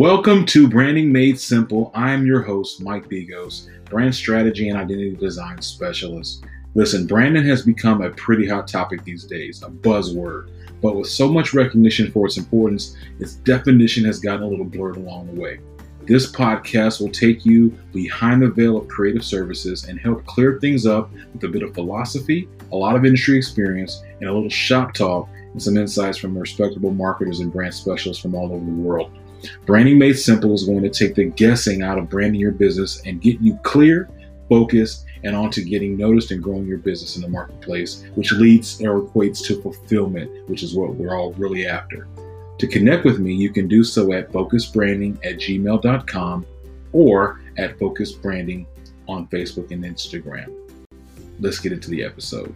Welcome to Branding Made Simple. I'm your host, Mike Bigos, brand strategy and identity design specialist. Listen, branding has become a pretty hot topic these days, a buzzword. But with so much recognition for its importance, its definition has gotten a little blurred along the way. This podcast will take you behind the veil of creative services and help clear things up with a bit of philosophy, a lot of industry experience, and a little shop talk and some insights from respectable marketers and brand specialists from all over the world. Branding Made Simple is going to take the guessing out of branding your business and get you clear, focused, and onto getting noticed and growing your business in the marketplace, which leads or equates to fulfillment, which is what we're all really after. To connect with me, you can do so at focusbranding at gmail.com or at focusbranding on Facebook and Instagram. Let's get into the episode.